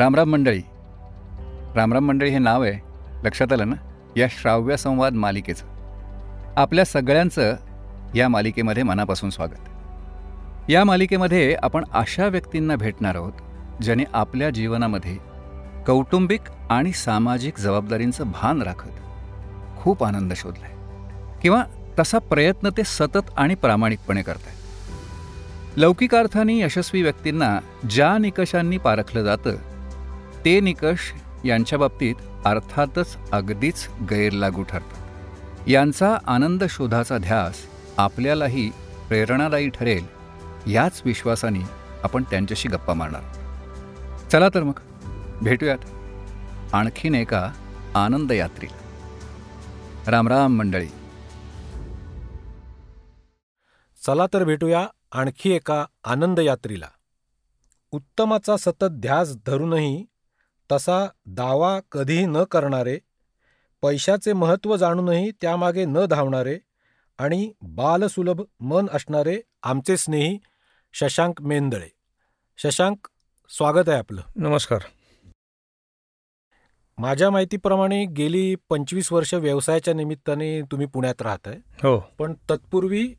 रामराम मंडळी. रामराम मंडळी हे नाव आहे. लक्षात आलं ना? या श्राव्य संवाद मालिकेचं. आपल्या सगळ्यांचं या मालिकेमध्ये मनापासून स्वागत. या मालिकेमध्ये आपण अशा व्यक्तींना भेटणार आहोत ज्याने आपल्या जीवनामध्ये कौटुंबिक आणि सामाजिक जबाबदारींचं भान राखत खूप आनंद शोधलाय. किंवा तसा प्रयत्न ते सतत आणि प्रामाणिकपणे करत लौकिक लौकिकार्थाने यशस्वी व्यक्तींना ज्या निकषांनी पारखलं जातं ते निकष यांच्या बाबतीत अर्थातच अगदीच गैरलागू ठरतात. यांचा आनंद शोधाचा ध्यास आपल्यालाही प्रेरणादायी ठरेल याच विश्वासाने आपण त्यांच्याशी गप्पा मारणार. चला तर मग भेटूयात आणखीन एका आनंद यात्रेला रामराम मंडळी. चला तर भेटूया आणखी एका आनंद यात्रेला उत्तमाचा सतत ध्यास धरूनही तसा दावा कधीही न करणारे पैशाचे महत्त्व जाणूनही त्यामागे न धावणारे आणि बालसुलभ मन असणारे आमचे स्नेही शशांक मेंदळे. शशांक स्वागत आहे आपलं. नमस्कार. माझ्या माहितीप्रमाणे गेली पंचवीस वर्ष व्यवसायाच्या निमित्ताने तुम्ही पुण्यात राहताय. हो. पण तत्पूर्वी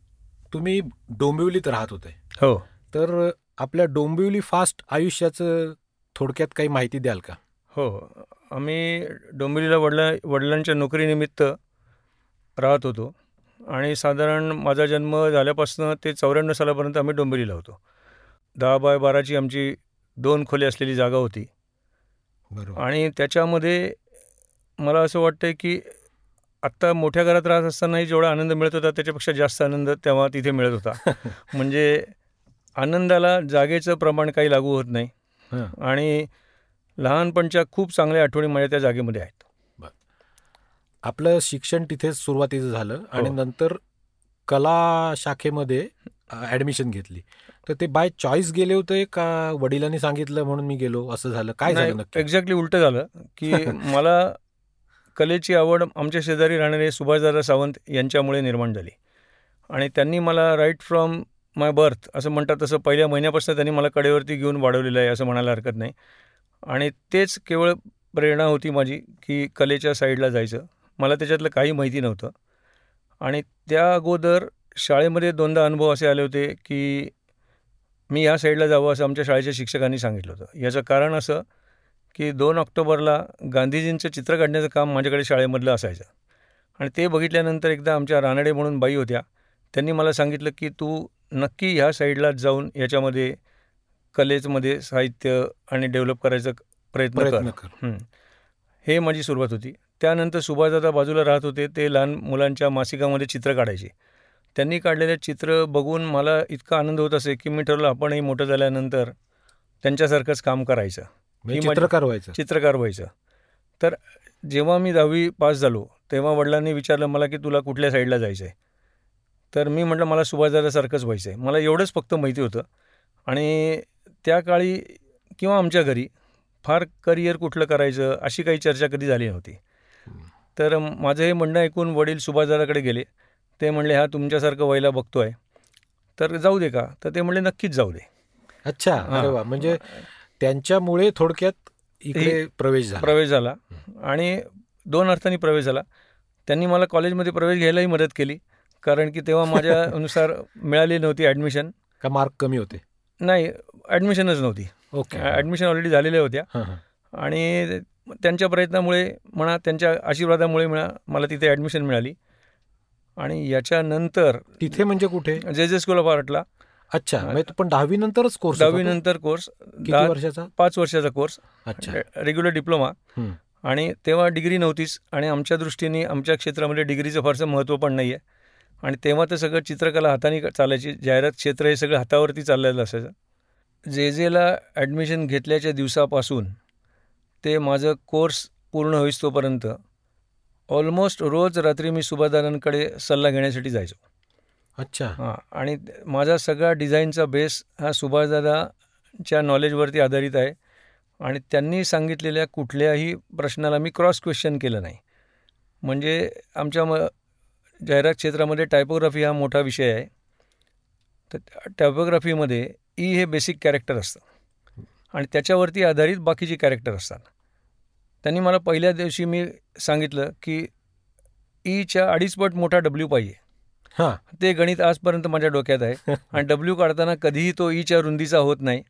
तुम्ही डोंबिवलीत राहत होते. हो. तर आपल्या डोंबिवली फास्ट आयुष्याचं थोडक्यात काही माहिती द्याल का? हो आम्ही डोंबिवलीला वडिला वडिलांच्या नोकरीनिमित्त राहत होतो. आणि साधारण माझा जन्म झाल्यापासून ते चौऱ्याण्णव सालापर्यंत आम्ही डोंबिवलीला होतो. दहा बाय बाराची आमची दोन खोली असलेली जागा होती. बरोबर. आणि त्याच्यामध्ये मला असं वाटतं की आत्ता मोठ्या घरात राहत असतानाही जेवढा आनंद मिळत होता त्याच्यापेक्षा जास्त आनंद तेव्हा तिथे मिळत होता. म्हणजे आनंदाला जागेचं प्रमाण काही लागू होत नाही. हं. आणि लहानपणच्या खूप चांगल्या आठवणी माझ्या त्या जागेमध्ये आहेत. आपलं शिक्षण तिथेच सुरुवातीचं झालं आणि हो. नंतर कला शाखेमध्ये ऍडमिशन घेतली. तर ते बाय चॉईस गेले होते का वडिलांनी सांगितलं म्हणून मी गेलो? असं झालं. काय झालं नक्की? एक्झॅक्टली उलटं झालं की मला कलेची आवड आमच्या शेजारी राहणारे सुभाषदादा सावंत यांच्यामुळे निर्माण झाली. आणि त्यांनी मला राईट फ्रॉम माय बर्थ असं म्हणतात तसं पहिल्या महिन्यापासून त्यांनी मला कडेवरती घेऊन वाढवलेलं आहे असं म्हणायला हरकत नाही. आणि तेच केवळ प्रेरणा होती माझी की कलेच्या साईडला जायचं. मला त्याच्यातलं काही माहिती नव्हतं. आणि त्या अगोदर शाळेमध्ये दोनदा अनुभव असे आले होते की मी या साईडला जावं असं आमच्या शाळेच्या शिक्षकांनी सांगितलं होतं. याचं कारण असं की दोन ऑक्टोबरला गांधीजींचं चित्र काढण्याचं काम माझ्याकडे शाळेमधलं असायचं. आणि ते बघितल्यानंतर एकदा आमच्या रानडे म्हणून बाई होत्या त्यांनी मला सांगितलं की तू नक्की ह्या साईडलाच जाऊन याच्यामध्ये कलेमध्ये साहित्य आणि डेव्हलप करायचा प्रयत्न कर. हं. माझी सुरुवात होती. त्यानंतर सुभाषदादा बाजूला राहत होते ते लहान मुलांच्या मासिकामध्ये चित्र काढायचे. त्यांनी काढलेले चित्र बघून मला इतका आनंद होत असे की मी ठरवलं आपणही मोठं झाल्यानंतर त्यांच्यासारखंच काम करायचं. म्हणजे चित्रकार व्हायचं. चित्रकार व्हायचं. तर जेव्हा मी दहावी पास झालो तेव्हा वडिलांनी विचारलं मला की तुला कुठल्या साईडला जायचं आहे तर मी म्हटलं मला सुभाषदादासारखंच व्हायचं आहे. मला एवढंच फक्त माहिती होतं. आणि त्या काळी किंवा आमच्या घरी फार करिअर कुठलं करायचं अशी काही चर्चा कधी झाली नव्हती. तर माझं हे म्हणणं ऐकून वडील सुभाषदादाकडे गेले. ते म्हणले हा तुमच्यासारखं व्हायला बघतोय. तर जाऊ दे का? तर ते म्हणले नक्कीच जाऊ दे. अच्छा. अरे वा. म्हणजे त्यांच्यामुळे थोडक्यात इकडे प्रवेश झाला. प्रवेश झाला. आणि दोन अर्थांनी प्रवेश झाला. त्यांनी मला कॉलेजमध्ये प्रवेश घ्यायलाही मदत केली. कारण की तेव्हा माझ्यानुसार मिळाली नव्हती ॲडमिशन का मार्क कमी होते? नाही ॲडमिशनच नव्हती. ओके ॲडमिशन ऑलरेडी झालेल्या होत्या. आणि त्यांच्या प्रयत्नामुळे म्हणा त्यांच्या आशीर्वादामुळे म्हणा मला तिथे ॲडमिशन मिळाली. आणि याच्यानंतर तिथे म्हणजे कुठे? जे जे स्कूल ऑफ आर्टला अच्छा म्हणजे पण दहावी नंतरच कोर्स दहावीनंतर कोर्स किती दहा वर्षाचा? पाच वर्षाचा कोर्स अच्छा. Regular diploma. आणि तेव्हा डिग्री नव्हतीच. आणि आमच्या दृष्टीने आमच्या क्षेत्रामध्ये डिग्रीचं फारसं महत्त्व पण नाही आहे आणि तेव्हा तर सगळं चित्रकला हाताने चालायची जाहिरात क्षेत्र हे सगळं हातावरती चाललेलं असायचं. जे जेला ॲडमिशन घेतल्याच्या दिवसापासून ते माझं कोर्स पूर्ण होईस्तोपर्यंत ऑलमोस्ट रोज रात्री मी सुभाषदारांकडे सल्ला घेण्यासाठी जायचो. अच्छा. हां आणि माझा सगळा डिझाईनचा बेस हा सुभाषदादाच्या नॉलेजवरती आधारित आहे. आणि त्यांनी सांगितलेल्या कुठल्याही प्रश्नाला मी क्रॉस क्वेश्चन केलं नाही. म्हणजे आमच्या म जाहिरात क्षेत्रामध्ये टायपोग्राफी हा मोठा विषय आहे. तर टायपोग्राफीमध्ये ई e हे बेसिक कॅरेक्टर असतं. आणि त्याच्यावरती आधारित बाकीची कॅरेक्टर असतात. त्यांनी मला पहिल्या दिवशी मी सांगितलं की e ईच्या अडीचपट मोठा डब्ल्यू पाहिजे. हां. ते गणित आजपर्यंत माझ्या डोक्यात आहे. आणि डब्ल्यू काढताना कधीही तो ईच्या रुंदीचा होत नाही.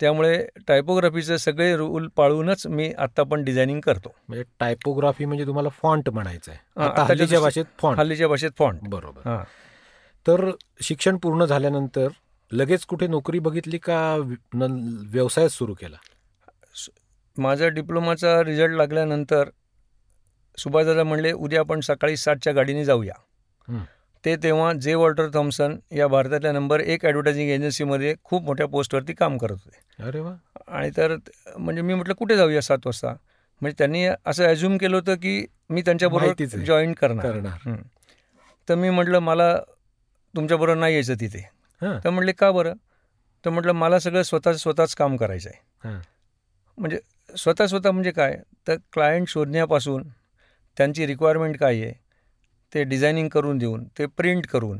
त्यामुळे टायपोग्राफीचे सगळे रूल पाळूनच मी आत्ता पण डिझायनिंग करतो. म्हणजे टायपोग्राफी म्हणजे तुम्हाला फॉन्ट म्हणायचं आहे आता हल्लीच्या भाषेत फॉन्ट हल्लीच्या भाषेत फॉन्ट बरोबर. हां. तर शिक्षण पूर्ण झाल्यानंतर लगेच कुठे नोकरी बघितली का व्यवसाय सुरू केला? माझा डिप्लोमाचा रिझल्ट लागल्यानंतर सुभाषदादा म्हणले उद्या आपण सकाळी सातच्या गाडीने जाऊया. ते तेव्हा जे वॉल्टर थॉम्सन या भारतातल्या नंबर एक ॲडव्हर्टायझिंग एजन्सीमध्ये खूप मोठ्या पोस्टवरती काम करत होते. अरे वा. आणि तर म्हणजे मी म्हटलं कुठे जाऊया सात वाजता? म्हणजे त्यांनी असं ॲझ्युम केलं होतं की मी त्यांच्याबरोबर. जॉईन करणार. तर मी म्हटलं मला तुमच्याबरोबर नाही यायचं तिथे. तर म्हटले का बरं? तर म्हटलं मला सगळं स्वतः स्वतःच काम करायचं आहे. म्हणजे स्वतः स्वतः म्हणजे काय? तर क्लायंट शोधण्यापासून त्यांची रिक्वायरमेंट काय आहे? ते डिझायनिंग करून देऊन ते प्रिंट करून.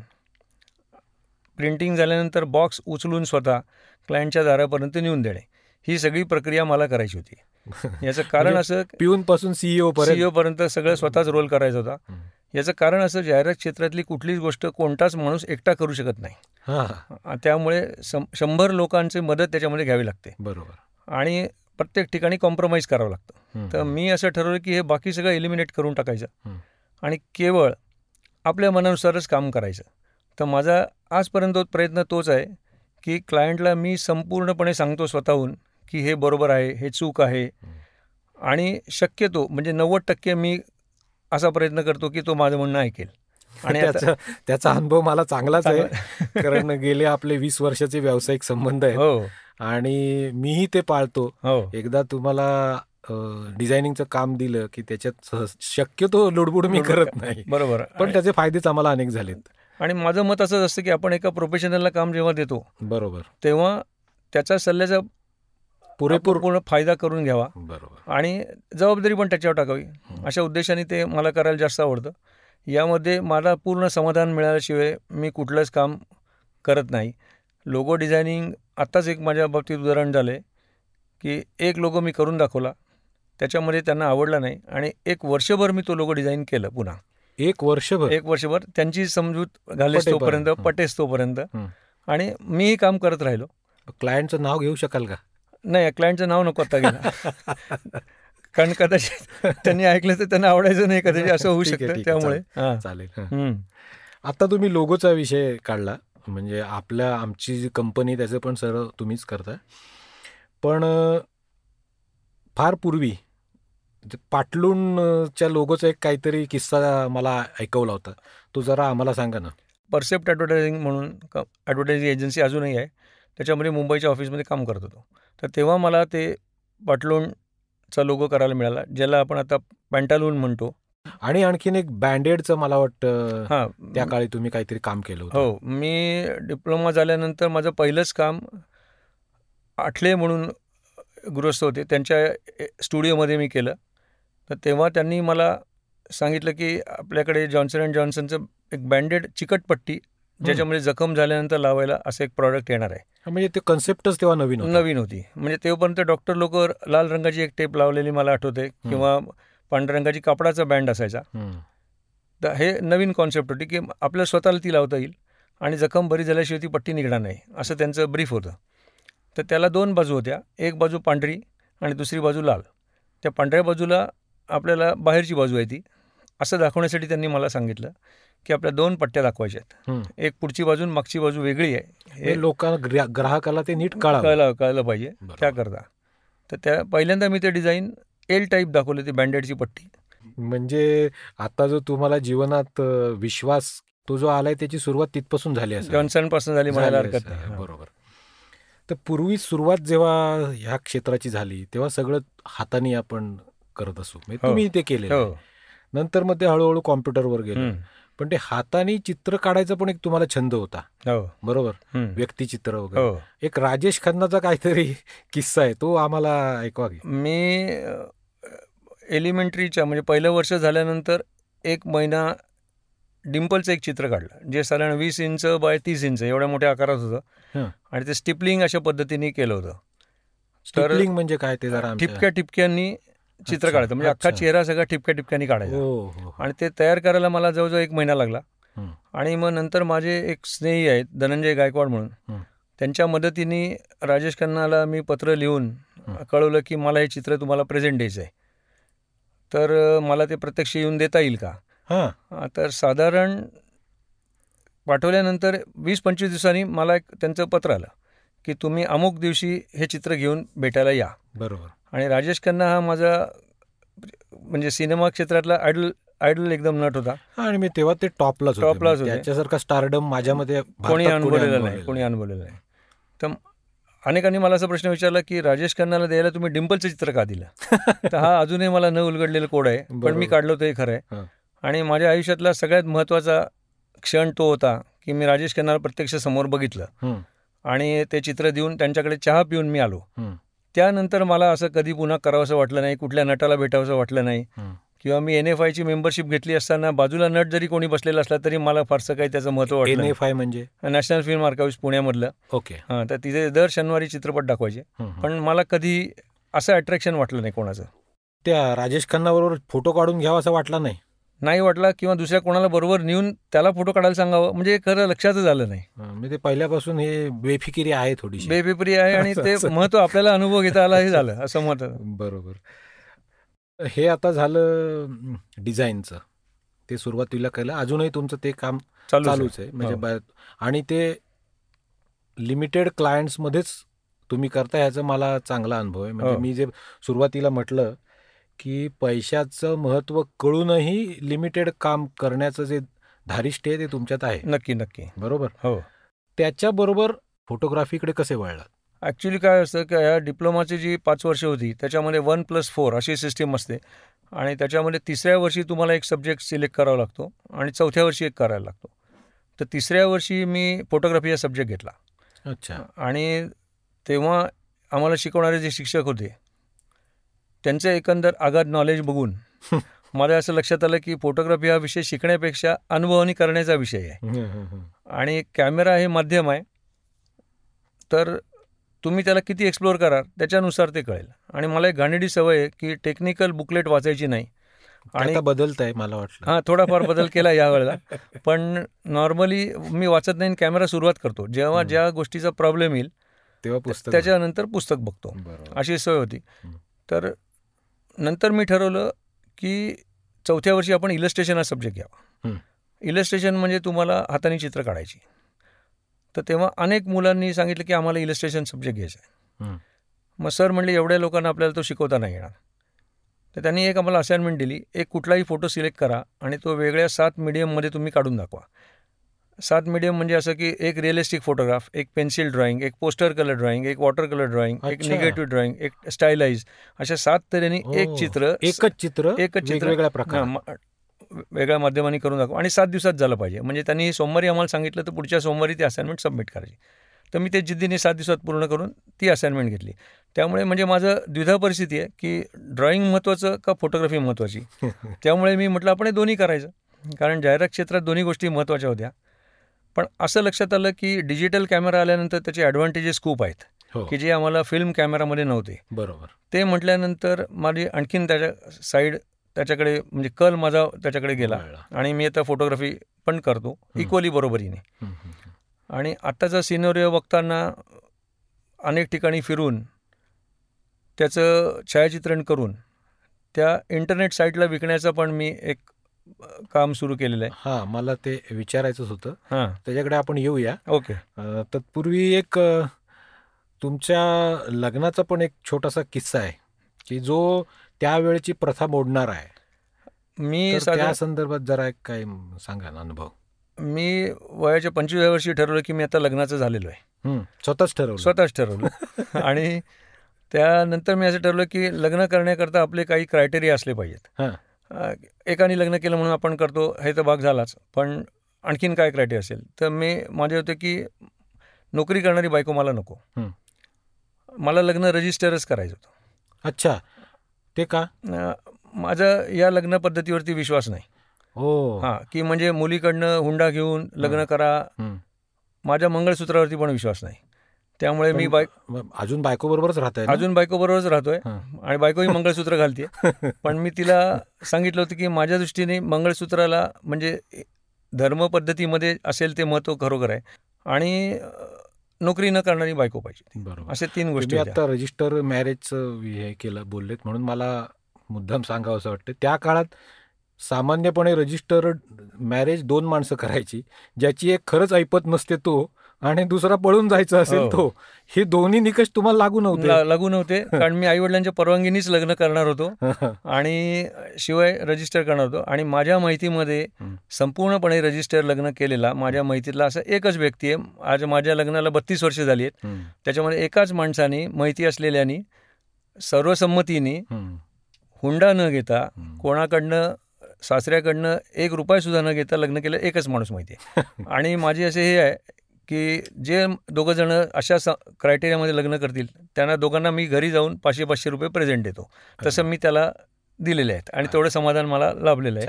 प्रिंटिंग झाल्यानंतर बॉक्स उचलून स्वतः क्लायंटच्या दारापर्यंत नेऊन देणे. ही सगळी प्रक्रिया मला करायची होती. याचं कारण म्हणजे असं पिऊन पासून सीईओ पर्यंत. सीईओ पर्यंत सगळं स्वतःच रोल करायचा होता. याचं कारण असं जाहिरात क्षेत्रातली कुठलीच गोष्ट कोणताच माणूस एकटा करू शकत नाही. हां. त्यामुळे शंभर लोकांची मदत त्याच्यामध्ये घ्यावी लागते. बरोबर. आणि प्रत्येक ठिकाणी कॉम्प्रोमाइज करावं लागतं. तर मी असं ठरवलं की हे बाकी सगळं एलिमिनेट करून टाकायचं. आणि केवळ आपल्या मनानुसारच काम करायचं. तर माझा आजपर्यंत प्रयत्न तोच आहे की क्लायंटला मी संपूर्णपणे सांगतो स्वतःहून की हे बरोबर आहे हे चूक आहे. आणि शक्यतो म्हणजे नव्वद टक्के मी असा प्रयत्न करतो की तो माझं म्हणणं ऐकेल. आणि त्याचा त्याचा अनुभव मला चांगलाच आहे कारण गेले आपले वीस वर्षाचे व्यावसायिक संबंध आहेत. हो. आणि मीही ते पाळतो. हो. एकदा तुम्हाला डिझायनिंगचं काम दिलं की त्याच्यात सहज- शक्यतो लुडबुड मी करत नाही. बरोबर. पण त्याचे फायदेच आम्हाला अनेक झालेत. आणि माझं मत असंच असतं की आपण एका प्रोफेशनलला काम जेव्हा देतो बरोबर. तेव्हा त्याच्या सल्ल्याचा पुरेपूर पूर्ण फायदा करून घ्यावा. बरोबर. आणि जबाबदारी पण त्याच्यावर टाकावी. अशा उद्देशाने ते मला करायला जास्त आवडतं. यामध्ये मला पूर्ण समाधान मिळाल्याशिवाय मी कुठलंच काम करत नाही. लोगो डिझायनिंग आत्ताच एक माझ्या बाबतीत उदाहरण झालं आहे की एक लोगो मी करून दाखवला. त्याच्यामध्ये त्यांना आवडला नाही. आणि एक वर्षभर मी तो लोगो डिझाईन केलं पुन्हा. एक वर्षभर? एक वर्षभर त्यांची समजूत घालेस. तोपर्यंत. पटेस तोपर्यंत. आणि मीही काम करत राहिलो. क्लायंटचं नाव घेऊ शकाल का? नाही क्लायंटचं नाव नको आता घ्यायला कारण कदाचित त्यांनी ऐकलं तर त्यांना आवडायचं नाही कदाचित असं होऊ शकतं त्यामुळे. हां. चालेल. आता तुम्ही लोगोचा विषय काढला. म्हणजे आपल्या आमची जी कंपनी त्याचं पण सर्व तुम्हीच करताय. पण फार पूर्वी जे पाटलूणच्या लोगोचा एक काहीतरी किस्सा मला ऐकवला होता. तो जरा आम्हाला सांगा ना. परसेप्ट ॲडव्हर्टायझिंग म्हणून ॲडव्हर्टायझिंग एजन्सी अजूनही आहे. त्याच्यामध्ये मुंबईच्या ऑफिसमध्ये काम करत होतो. तर तेव्हा मला ते पाटलोनचा लोगो करायला मिळाला ज्याला आपण आता पॅन्टालून म्हणतो. आणि आणखीन एक बँडेडचं मला वाटतं हां. त्या काळी तुम्ही काहीतरी काम केलं होतं. हो मी डिप्लोमा झाल्यानंतर माझं पहिलंच काम आठले म्हणून गृहस्थ होते. त्यांच्या स्टुडिओमध्ये मी केलं. तर तेव्हा त्यांनी मला सांगितलं की आपल्याकडे जॉन्सन अँड जॉन्सनचं एक बँडेड चिकटपट्टी ज्याच्यामध्ये जखम झाल्यानंतर लावायला असं एक प्रॉडक्ट येणार आहे. म्हणजे ते कन्सेप्टच तेव्हा नवीन होतं. नवीन होती. म्हणजे तेव्हापर्यंत डॉक्टर लोक लाल रंगाची एक टेप लावलेली मला आठवते किंवा पांढऱ्या रंगाची कापडाचा बँड असायचा. तर हे नवीन कॉन्सेप्ट होती की आपल्या स्वतःला ती लावता येईल आणि जखम बरी झाल्याशिवाय ती पट्टी निघणार नाही असं त्यांचं ब्रीफ होतं. तर त्याला दोन बाजू होत्या. एक बाजू पांढरी आणि दुसरी बाजू लाल. त्या पांढऱ्या बाजूला आपल्याला बाहेरची बाजू आहे ती. असं दाखवण्यासाठी त्यांनी मला सांगितलं की आपल्या दोन पट्ट्या दाखवायच्या. आहेत. एक पुढची बाजू मागची बाजू वेगळी आहे. हे हे लोकांना ग्रा- ग्राहकाला ते नीट कळावं. कळलं कळलं पाहिजे. त्याकरता. तर त्या पहिल्यांदा मी ते डिझाईन एल टाईप दाखवली ती बँडेडची पट्टी. म्हणजे आता जो तुम्हाला जीवनात विश्वास तो जो आलाय त्याची सुरुवात तिथपासून झाली असेल. जॉन्सनपासून झाली म्हणायला हरकत नाही. हां. बरोबर. तर पूर्वी सुरुवात जेव्हा ह्या क्षेत्राची झाली तेव्हा सगळं हाताने आपण करत असू. म्हणजे हो. तुम्ही ते केले हो. नंतर मग ते हळूहळू कॉम्प्युटरवर गेलं. पण ते हाताने चित्र काढायचा पण एक तुम्हाला छंद होता. हो. बरोबर. व्यक्तिचित्र वगैरे. एक राजेश खन्नाचा काहीतरी किस्सा आहे. तो आम्हाला ऐकवा मी एलिमेंटरीच्या म्हणजे पहिलं वर्ष झाल्यानंतर एक महिना डिम्पलचं एक चित्र काढलं. जे साधारण वीस इंच बाय तीस इंच एवढ्या मोठ्या आकारात होतं. आणि ते स्टिपलिंग अशा पद्धतीने केलं होतं. स्टिपलिंग म्हणजे काय ते जरा ठिपक्या ठिपक्यांनी चित्र काढायचं म्हणजे अख्खा. चेहरा सगळा ठिपक्या ठिपक्यांनी काढायचा हो हो हो. आणि ते तयार करायला मला जवळजवळ एक महिना लागला. आणि मग नंतर माझे एक स्नेही आहेत धनंजय गायकवाड म्हणून. त्यांच्या मदतीने राजेश खन्नाला मी पत्र लिहून. कळवलं की मला हे चित्र तुम्हाला प्रेझेंट द्यायचं आहे तर मला ते प्रत्यक्ष येऊन देता येईल का हा, तर साधारण पाठवल्यानंतर वीस पंचवीस दिवसांनी मला एक त्यांचं पत्र आलं की तुम्ही अमुक दिवशी हे चित्र घेऊन भेटायला या बरोबर आणि राजेश खन्ना हा माझा म्हणजे सिनेमा क्षेत्रातला आयडल आयडल एकदम नट होता. आणि मी तेव्हा ते टॉपलाच होते. त्याच्यासारखा स्टारडम माझ्यामध्ये कोणी भारतात अनुभवलेलं नाही कोणी अनुभवलेलं नाही. तर अनेकांनी मला असा प्रश्न विचारला की राजेश खन्नाला द्यायला तुम्ही डिम्पलचं चित्र का दिलं? तर हा अजूनही मला न उलगडलेला कोड आहे पण. मी काढलं होतं हे खरं. आहे. आणि माझ्या आयुष्यातला सगळ्यात महत्त्वाचा क्षण तो होता की मी राजेश खन्नाला प्रत्यक्ष समोर बघितलं. आणि ते चित्र देऊन त्यांच्याकडे चहा पिऊन मी आलो. त्यानंतर मला असं कधी पुन्हा करावंसं वाटलं नाही कुठल्या नटाला भेटावंसं वाटलं नाही. किंवा मी एन एफ आयची मेंबरशिप घेतली असताना बाजूला नट जरी कोणी बसलेला असला तरी मला फारसं काही त्याचं महत्त्व वाटलं नाही. NFI म्हणजे? नॅशनल फिल्म आर्काईव्स पुण्यामधलं. ओके. हां तर तिथे दर शनिवारी चित्रपट दाखवायचे. पण मला कधी असं अट्रॅक्शन वाटलं नाही कोणाचं. त्या राजेश खन्ना बरोबर फोटो काढून घ्यावा असं वाटला नाही? नाही वाटला किंवा दुसऱ्या कोणाला बरोबर नेऊन त्याला फोटो काढायला सांगावं म्हणजे खरं लक्षातच आलं नाही. म्हणजे पहिल्यापासून हे बेफिकिरी आहे थोडीशी. बेपेपरी आहे आणि ते महत्त्व आपल्याला अनुभव घेता आला हे झालं असं मत. बरोबर. हे आता झालं डिझाईनचं. ते सुरुवातीला केलं अजूनही तुमचं ते काम चालू चालूच आहे. म्हणजे हो. आणि ते लिमिटेड क्लायंट्समध्येच तुम्ही करता ह्याचा मला चांगला अनुभव आहे. म्हणजे हो. मी जे सुरुवातीला म्हटलं की पैशाचं महत्त्व कळूनही लिमिटेड काम करण्याचं जे धारिष्ट आहे ते तुमच्यात आहे. नक्की नक्की. बरोबर? हो. त्याच्याबरोबर फोटोग्राफीकडे कसे वळलात? ॲक्च्युली काय असतं की ह्या डिप्लोमाची जी पाच वर्ष होती त्याच्यामध्ये वन प्लस फोर अशी सिस्टीम असते. आणि त्याच्यामध्ये तिसऱ्या वर्षी तुम्हाला एक सब्जेक्ट सिलेक्ट करावा लागतो आणि चौथ्या वर्षी एक करायला लागतो. तर तिसऱ्या वर्षी मी फोटोग्राफी हा सब्जेक्ट घेतला. अच्छा. आणि तेव्हा आम्हाला शिकवणारे जे शिक्षक होते त्यांचं एकंदर आगाध नॉलेज बघून मला असं लक्षात आलं की फोटोग्राफी हा विषय शिकण्यापेक्षा अनुभवानी करण्याचा विषय आहे. आणि कॅमेरा हे माध्यम आहे. तर तुम्ही त्याला किती एक्सप्लोअर कराल त्याच्यानुसार ते कळेल. आणि मला एक घाणेरडी सवय आहे की टेक्निकल बुकलेट वाचायची नाही. आणि बदलत आहे मला वाटलं. हां थोडाफार बदल केला यावेळेला पण नॉर्मली मी वाचत नाही कॅमेरा सुरुवात करतो. जेव्हा. ज्या गोष्टीचा प्रॉब्लेम येईल तेव्हा पुस्तक. त्याच्यानंतर पुस्तक बघतो. अशी सवय होती. तर नंतर मी ठरवलं की चौथ्या वर्षी आपण इलस्ट्रेशन हा सब्जेक्ट घ्यावा. इलस्ट्रेशन म्हणजे तुम्हाला हाताने चित्र काढायची. तर तेव्हा अनेक मुलांनी सांगितलं की आम्हाला इलस्ट्रेशन सब्जेक्ट घ्यायचा आहे. मग सर म्हणले एवढ्या लोकांना आपल्याला तो शिकवता नाही येणार. तर त्यांनी एक आम्हाला असाइनमेंट दिली एक कुठलाही फोटो सिलेक्ट करा आणि तो वेगळ्या सात मीडियममध्ये तुम्ही काढून दाखवा. सात मीडियम म्हणजे असं की एक रिअलिस्टिक फोटोग्राफ एक पेन्सिल ड्रॉइंग एक पोस्टर कलर ड्रॉइंग एक वॉटर कलर ड्रॉइंग एक. निगेटिव्ह ड्रॉइंग एक स्टायलाइज अशा सात तऱ्हेने एक हो. चित्र एकच चित्र एकच चित्र. वेगवेगळ्या प्रकार वेगळ्या माध्यमांनी करून दाखवा. आणि सात दिवसात झालं पाहिजे. म्हणजे त्यांनी सोमवारी आम्हाला सांगितलं तर पुढच्या सोमवारी ती असाइनमेंट सबमिट करायची. तर मी ते जिद्दीने सात दिवसात पूर्ण करून ती असाइनमेंट घेतली. त्यामुळे म्हणजे माझं द्विधा परिस्थिती आहे की ड्रॉइंग महत्त्वाचं का फोटोग्राफी महत्त्वाची त्यामुळे मी म्हटलं आपण हे दोन्ही करायचं. कारण जाहिरात क्षेत्रात दोन्ही गोष्टी महत्त्वाच्या होत्या. पण असं लक्षात आलं की डिजिटल कॅमेरा आल्यानंतर त्याचे ॲडव्हान्टेजेस खूप आहेत. हो. की जे आम्हाला फिल्म कॅमेरामध्ये नव्हते. बरोबर. ते म्हटल्यानंतर माझी आणखीन त्याच्या साईड त्याच्याकडे म्हणजे कल माझा त्याच्याकडे गेला. आणि मी आता फोटोग्राफी पण करतो. इक्वली बरोबरीने. आणि आत्ताचा सिनोरिओ बघताना अनेक ठिकाणी फिरून त्याचं छायाचित्रण करून त्या इंटरनेट साईटला विकण्याचं पण मी एक काम सुरू केलेलं आहे. हा मला ते विचारायचंच होतं. हां. त्याच्याकडे आपण येऊया. ओके. तत्पूर्वी एक तुमच्या लग्नाचा पण एक छोटासा किस्सा आहे की जो त्यावेळची प्रथा मोडणार आहे. मी त्या संदर्भात जरा एक काय सांगा ना अनुभव. मी वयाच्या पंचवीस वर्षी ठरवलं की मी आता लग्नाचं झालेलो आहे. स्वतःच ठरवलं. स्वतःच ठरवलं. आणि त्यानंतर मी असं ठरवलं की लग्न करण्याकरता आपले काही क्रायटेरिया असले पाहिजेत. हां. एकाने लग्न केलं म्हणून आपण करतो हे तर भाग झालाच. पण आणखीन काय क्रायटेरिया असेल? तर मी माझे होते की नोकरी करणारी बायको मला नको. मला लग्न रजिस्टरच करायचं होतं. अच्छा. ते का? माझा या लग्न पद्धतीवरती विश्वास नाही. हो. हां की म्हणजे मुलीकडनं हुंडा घेऊन लग्न करा. माझ्या मंगळसूत्रावरती पण विश्वास नाही. त्यामुळे मी बाय अजून बायको बरोबरच राहताय? अजून बायको बरोबरच राहतोय हां. आणि बायकोही मंगळसूत्र घालते पण मी तिला सांगितलं होतं की माझ्या दृष्टीने मंगळसूत्राला म्हणजे धर्म पद्धतीमध्ये असेल ते महत्त्व खरोखर आहे आणि नोकरी न करणारी बायको पाहिजे बरोबर असे तीन गोष्टी. आता रजिस्टर मॅरेजचं हे केलं बोललेत म्हणून मला मुद्दाम सांगावं असं वाटतं त्या काळात सामान्यपणे रजिस्टर मॅरेज दोन माणसं करायची ज्याची एक खरंच ऐपत नसते तो आणि दुसरा पळून जायचा असेल हो. तो हे दोन्ही निकष तुम्हाला लागू नव्हते. लागू नव्हते. कारण मी आईवडिलांच्या परवानगीनेच लग्न करणार होतो. आणि शिवाय रजिस्टर करणार होतो. आणि माझ्या माहितीमध्ये. संपूर्णपणे रजिस्टर लग्न केलेला माझ्या माहितीतला असं एकच व्यक्ती आहे. आज माझ्या लग्नाला बत्तीस वर्ष झाली आहेत. त्याच्यामध्ये एकाच माणसाने माहिती असलेल्यानी सर्वसंमतीने हुंडा न घेता. कोणाकडनं सासऱ्याकडनं एक रुपयासुद्धा न घेता लग्न केलं एकच माणूस माहिती आहे. आणि माझे असे हे आहे की जे दोघं जण अशा स क्रायटेरियामध्ये लग्न करतील त्यांना दोघांना मी घरी जाऊन पाचशे पाचशे रुपये प्रेझेंट देतो. तसं मी त्याला दिलेले आहेत आणि तेवढं समाधान मला लाभलेलं आहे.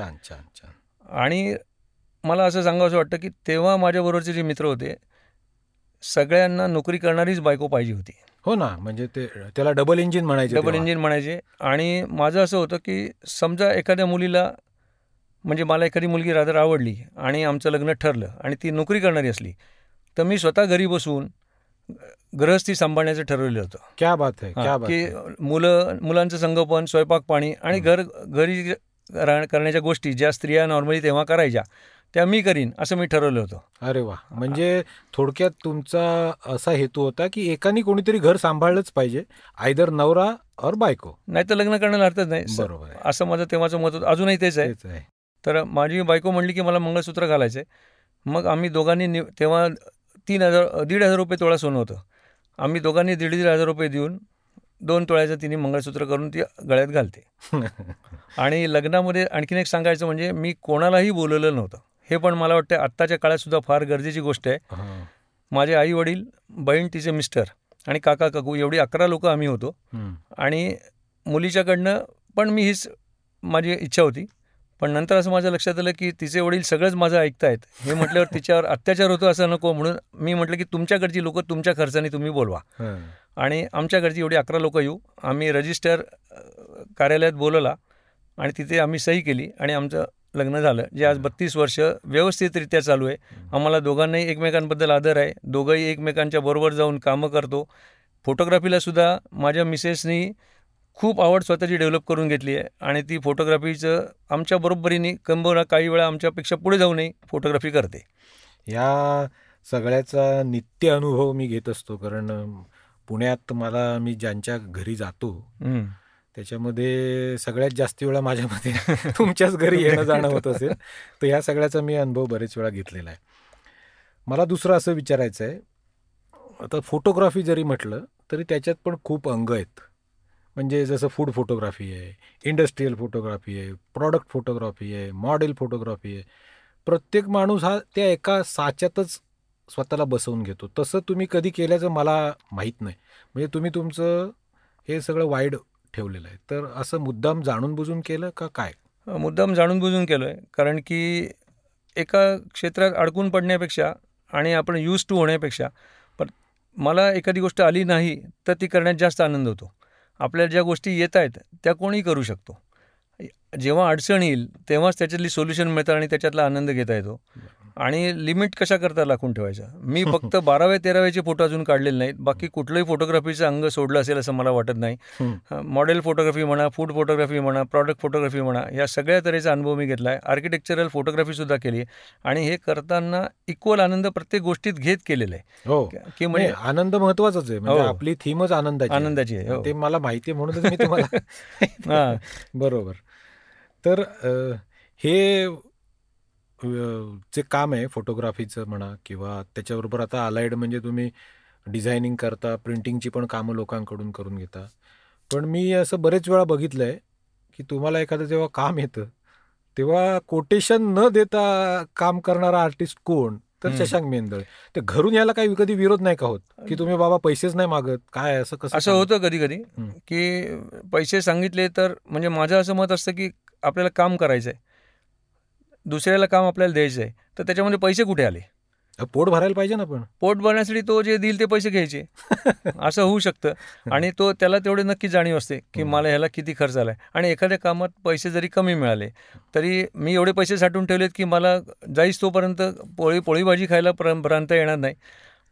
आणि मला असं सांगावं असं वाटतं की तेव्हा माझ्याबरोबरचे जे मित्र होते सगळ्यांना नोकरी करणारीच बायको पाहिजे होती. हो ना म्हणजे ते त्याला डबल इंजिन म्हणायचे डबल. इंजिन म्हणायचे. आणि माझं असं होतं की समजा एखाद्या मुलीला म्हणजे मला एखादी मुलगी रादर आवडली आणि आमचं लग्न ठरलं आणि ती नोकरी करणारी असली तर मी स्वतः घरी बसून गृहस्थी सांभाळण्याचं ठरवलेलं होतं. क्या बात आहे क्या बात की. मुलं मुलांचं संगोपन स्वयंपाक पाणी आणि घर घरी करण्याच्या गोष्टी ज्या स्त्रिया नॉर्मली तेव्हा करायच्या त्या मी करीन असं मी ठरवलं होतं. अरे वा. म्हणजे थोडक्यात तुमचा असा हेतू होता की एकाने कोणीतरी घर सांभाळलंच पाहिजे आयदर नवरा और बायको. नाही तर लग्न करण्याला अर्थच नाही. बरोबर असं माझं तेव्हाचं मत होतं. अजूनही तेच आहे. तर माझी बायको म्हणली की मला मंगळसूत्र घालायचं आहे मग आम्ही दोघांनी तेव्हा तीन हजार दीड हजार रुपये तोळा सोनं होतं. आम्ही दोघांनी दीड दीड हजार रुपये देऊन दोन तोळ्याचं तिने मंगळसूत्र करून ती गळ्यात घालते. आणि लग्नामध्ये आणखीन एक सांगायचं म्हणजे मी कोणालाही बोलवलं नव्हतं. हे पण मला वाटतं आत्ताच्या काळात सुद्धा फार गरजेची गोष्ट आहे. माझे आई वडील बहीण तिचे मिस्टर आणि काका काकू एवढी अकरा लोक आम्ही होतो. आणि मुलीच्याकडनं पण मी हीच माझी इच्छा होती. पण नंतर असं माझ्या लक्षात आलं की तिचे वडील सगळंच माझं ऐकतायत. हे म्हटल्यावर तिच्यावर अत्याचार होतो असं नको. म्हणून मी म्हटलं की तुमच्याकडची लोक तुमच्या खर्चाने तुम्ही बोलवा. आणि आमच्याकडची एवढी अकरा लोक येऊ. आम्ही रजिस्टर कार्यालयात बोलवला आणि तिथे आम्ही सही केली आणि आमचं लग्न झालं. जे आज बत्तीस वर्ष व्यवस्थितरित्या चालू आहे. आम्हाला दोघांनाही एकमेकांबद्दल आदर आहे. दोघंही एकमेकांच्या बरोबर जाऊन कामं करतो. फोटोग्राफीला सुद्धा माझ्या मिसेसनी खूप आवड स्वतःची डेव्हलप करून घेतली आहे. आणि ती फोटोग्राफीचं आमच्या बरोबरीने कंबोरा काही वेळा आमच्यापेक्षा पुढे जाऊनही फोटोग्राफी करते. या सगळ्याचा नित्य अनुभव मी घेत असतो. कारण पुण्यात मला मी ज्यांच्या घरी जातो. त्याच्यामध्ये सगळ्यात जास्ती वेळा माझ्यामध्ये तुमच्याच घरी येणं जाणं होत असेल. तर ह्या सगळ्याचा मी अनुभव बरेच वेळा घेतलेला आहे. मला दुसरं असं विचारायचं आहे आता फोटोग्राफी जरी म्हटलं तरी त्याच्यात पण खूप अंग आहेत. म्हणजे जसं फूड फोटोग्राफी आहे इंडस्ट्रीयल फोटोग्राफी आहे प्रॉडक्ट फोटोग्राफी आहे मॉडेल फोटोग्राफी आहे. प्रत्येक माणूस हा त्या एका साच्यातच स्वतःला बसवून घेतो. तसं तुम्ही कधी केल्याचं मला माहीत नाही. म्हणजे तुम्ही तुमचं हे सगळं वाईड ठेवलेलं आहे. तर असं मुद्दाम जाणून बुजून केलं का काय? मुद्दाम जाणून बुजून केलं आहे कारण की एका क्षेत्रात अडकून पडण्यापेक्षा आणि आपण यूज टू होण्यापेक्षा पण मला एखादी गोष्ट आली नाही तर ती करण्यात जास्त आनंद होतो. आपल्याला ज्या गोष्टी येत आहेत त्या कोणीही करू शकतो. जेव्हा अडचण येईल तेव्हाच त्याच्यातली सोल्युशन मिळतं आणि त्याच्यातला आनंद घेता येतो. आणि लिमिट कशा करता राखून ठेवायचं मी फक्त बाराव्या तेराव्याचे फोटो अजून काढलेले नाहीत. बाकी कुठलंही फोटोग्राफीचं अंग सोडलं असेल असं मला वाटत नाही. मॉडेल फोटोग्राफी म्हणा फूड फोटोग्राफी म्हणा प्रॉडक्ट फोटोग्राफी म्हणा या सगळ्या तऱ्हेचा अनुभव मी घेतला आहे आर्किटेक्चरल फोटोग्राफीसुद्धा केली आहे. आणि हे करताना इक्वल आनंद प्रत्येक गोष्ट घेत केलेला आहे. हो. की म्हणजे आनंद महत्वाचाच आहे. म्हणजे हो. आपली थीमच आनंदाची आहे. आनंदाची आहे हो. ते मला माहिती आहे म्हणूनच मी तुम्हाला हां. बरोबर. तर हे जे काम आहे फोटोग्राफीचं म्हणा किंवा त्याच्याबरोबर आता अलाइड म्हणजे तुम्ही डिझायनिंग करता प्रिंटिंगची पण कामं लोकांकडून करून घेता. पण मी असं बरेच वेळा बघितलं आहे की तुम्हाला एखादं जेव्हा काम येतं तेव्हा कोटेशन न देता काम करणारा आर्टिस्ट कोण? तर. शशांक मेंदळे. ते घरून याला काही कधी विरोध नाही का होत? की तुम्ही बाबा पैसेच नाही मागत? काय असं कसं असं होतं कधी कधी. की पैसे सांगितले तर म्हणजे माझं असं मत असतं की आपल्याला काम करायचं आहे दुसऱ्याला काम आपल्याला द्यायचं आहे तर त्याच्यामध्ये पैसे कुठे आले? पोट भरायला पाहिजे ना पण. पोट भरण्यासाठी तो जे देईल ते पैसे घ्यायचे. असं होऊ शकतं. आणि तो त्याला तेवढे नक्की जाणीव असते की मला ह्याला किती खर्च आला आहे आणि एखाद्या कामात पैसे जरी कमी मिळाले तरी मी एवढे पैसे साठवून ठेवलेत की मला जाईच तोपर्यंत पोळी पोळी भाजी खायला प्र येणार नाही.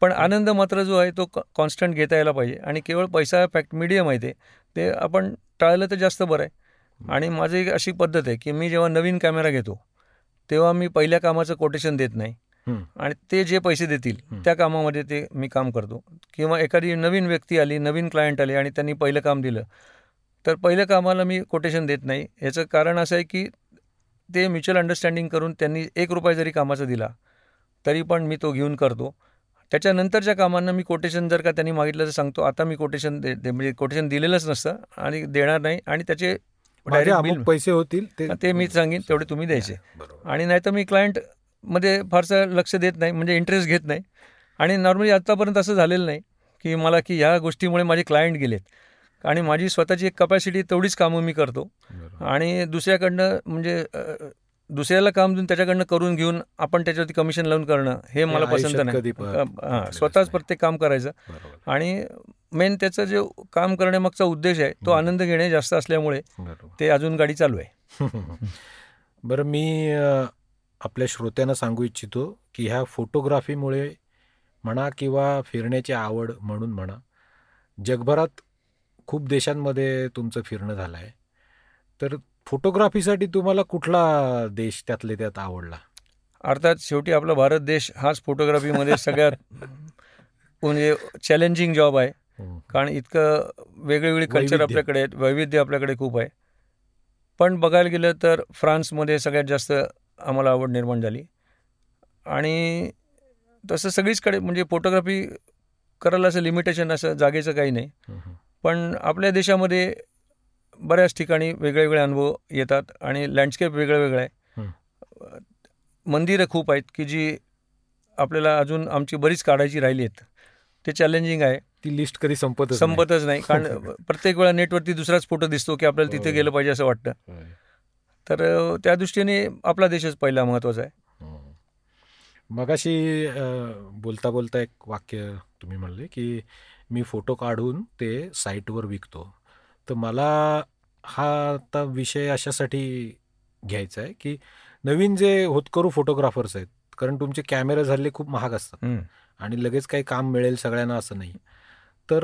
पण आनंद मात्र जो आहे तो कॉन्स्टंट घेता यायला पाहिजे. आणि केवळ पैसा फॅक्ट मीडियम आहे ते. ते आपण टाळलं तर जास्त बरं आहे. आणि माझी एक अशी पद्धत आहे की मी जेव्हा नवीन कॅमेरा घेतो तेव्हा मी पहिल्या कामाचं कोटेशन देत नाही. आणि ते जे पैसे देतील त्या कामामध्ये ते मी काम करतो. किंवा एखादी नवीन व्यक्ती आली नवीन क्लायंट आले आणि त्यांनी पहिलं काम दिलं तर पहिल्या कामाला मी कोटेशन देत नाही. याचं कारण असं आहे की ते म्युच्युअल अंडरस्टँडिंग करून त्यांनी एक रुपया जरी कामाचा दिला तरी पण मी तो घेऊन करतो. त्याच्यानंतरच्या कामांना मी कोटेशन जर का त्यांनी मागितलं तर सांगतो आता मी कोटेशन दे म्हणजे कोटेशन दिलेलंच नसतं आणि देणार नाही. आणि त्याचे डायरेक्ट पैसे होतील ते मी सांगेन तेवढे तुम्ही द्यायचे. आणि नाही तर मी क्लायंटमध्ये फारसं लक्ष देत नाही म्हणजे इंटरेस्ट घेत नाही. आणि नॉर्मली आत्तापर्यंत असं झालेलं नाही की मला की ह्या गोष्टीमुळे माझे क्लायंट गेलेत. आणि माझी स्वतःची एक कपॅसिटी तेवढीच कामं मी करतो. आणि दुसऱ्याकडनं म्हणजे दुसऱ्याला काम देऊन त्याच्याकडनं करून घेऊन आपण त्याच्यावरती कमिशन लावून करणं हे मला पसंत नाही. स्वतःच प्रत्येक काम करायचं. आणि मेन त्याचं जे काम करण्यामागचा उद्देश आहे तो आनंद घेणे जास्त असल्यामुळे ते अजून गाडी चालू आहे. बरं मी आपल्या श्रोत्यांना सांगू इच्छितो की ह्या फोटोग्राफीमुळे म्हणा किंवा फिरण्याची आवड म्हणून म्हणा जगभरात खूप देशांमध्ये तुमचं फिरणं झालं आहे तर फोटोग्राफीसाठी तुम्हाला कुठला देश त्यातले त्यात आवडला? अर्थात शेवटी आपला भारत देश हाच फोटोग्राफीमध्ये सगळ्यात म्हणजे चॅलेंजिंग जॉब आहे. कारण इतकं वेगवेगळी कल्चर आपल्याकडे आहेत वैविध्य आपल्याकडे खूप आहे. पण बघायला गेलं तर फ्रान्समध्ये सगळ्यात जास्त आम्हाला आवड निर्माण झाली. आणि तसं सगळीचकडे म्हणजे फोटोग्राफी करायला असं लिमिटेशन असं जागेचं काही नाही. पण आपल्या देशामध्ये बऱ्याच ठिकाणी वेगळे वेगळे अनुभव येतात आणि लँडस्केप वेगळं वेगळं आहे. मंदिरं खूप आहेत की जी आपल्याला अजून आमची बरीच काढायची राहिली आहेत. ते चॅलेंजिंग आहे. ती लिस्ट कधी संपत संपतच नाही. कारण प्रत्येक वेळा नेटवरती दुसराच फोटो दिसतो की आपल्याला तिथे गेलं पाहिजे असं वाटतं. तर त्या दृष्टीने आपला देशच पहिला महत्त्वाचा आहे. मगाशी बोलता बोलता एक वाक्य तुम्ही म्हणले की मी फोटो काढून ते साईटवर विकतो. तर मला हा आता विषय अशासाठी घ्यायचा आहे की नवीन जे होतकरू फोटोग्राफर्स आहेत कारण तुमचे कॅमेरे झाले खूप महाग असतात आणि लगेच काही काम मिळेल सगळ्यांना असं नाही. तर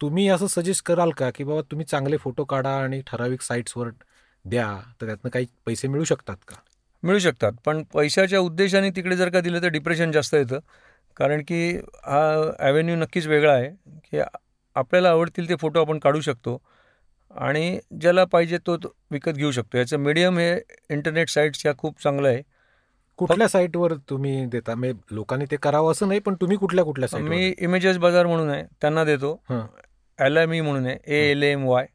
तुम्ही असं सजेस्ट कराल का की बाबा तुम्ही चांगले फोटो काढा आणि ठराविक साईट्सवर द्या तर त्यातनं काही पैसे मिळू शकतात का? मिळू शकतात पण पैशाच्या उद्देशाने तिकडे जर का दिलं तर डिप्रेशन जास्त येतं. कारण की हा ॲव्हेन्यू नक्कीच वेगळा आहे की आपल्याला आवडतील ते फोटो आपण काढू शकतो. आणि ज्याला पाहिजे तो विकत घेऊ शकतो. याचं मीडियम हे इंटरनेट साईट्सच्या खूप चांगलं आहे. कुठल्या साईटवर तुम्ही देता? म्हणजे लोकांनी ते करावं असं नाही पण तुम्ही कुठल्या कुठल्या मी इमेजेस बाजार म्हणून आहे त्यांना देतो. एल एम ई म्हणून आहे A L M Y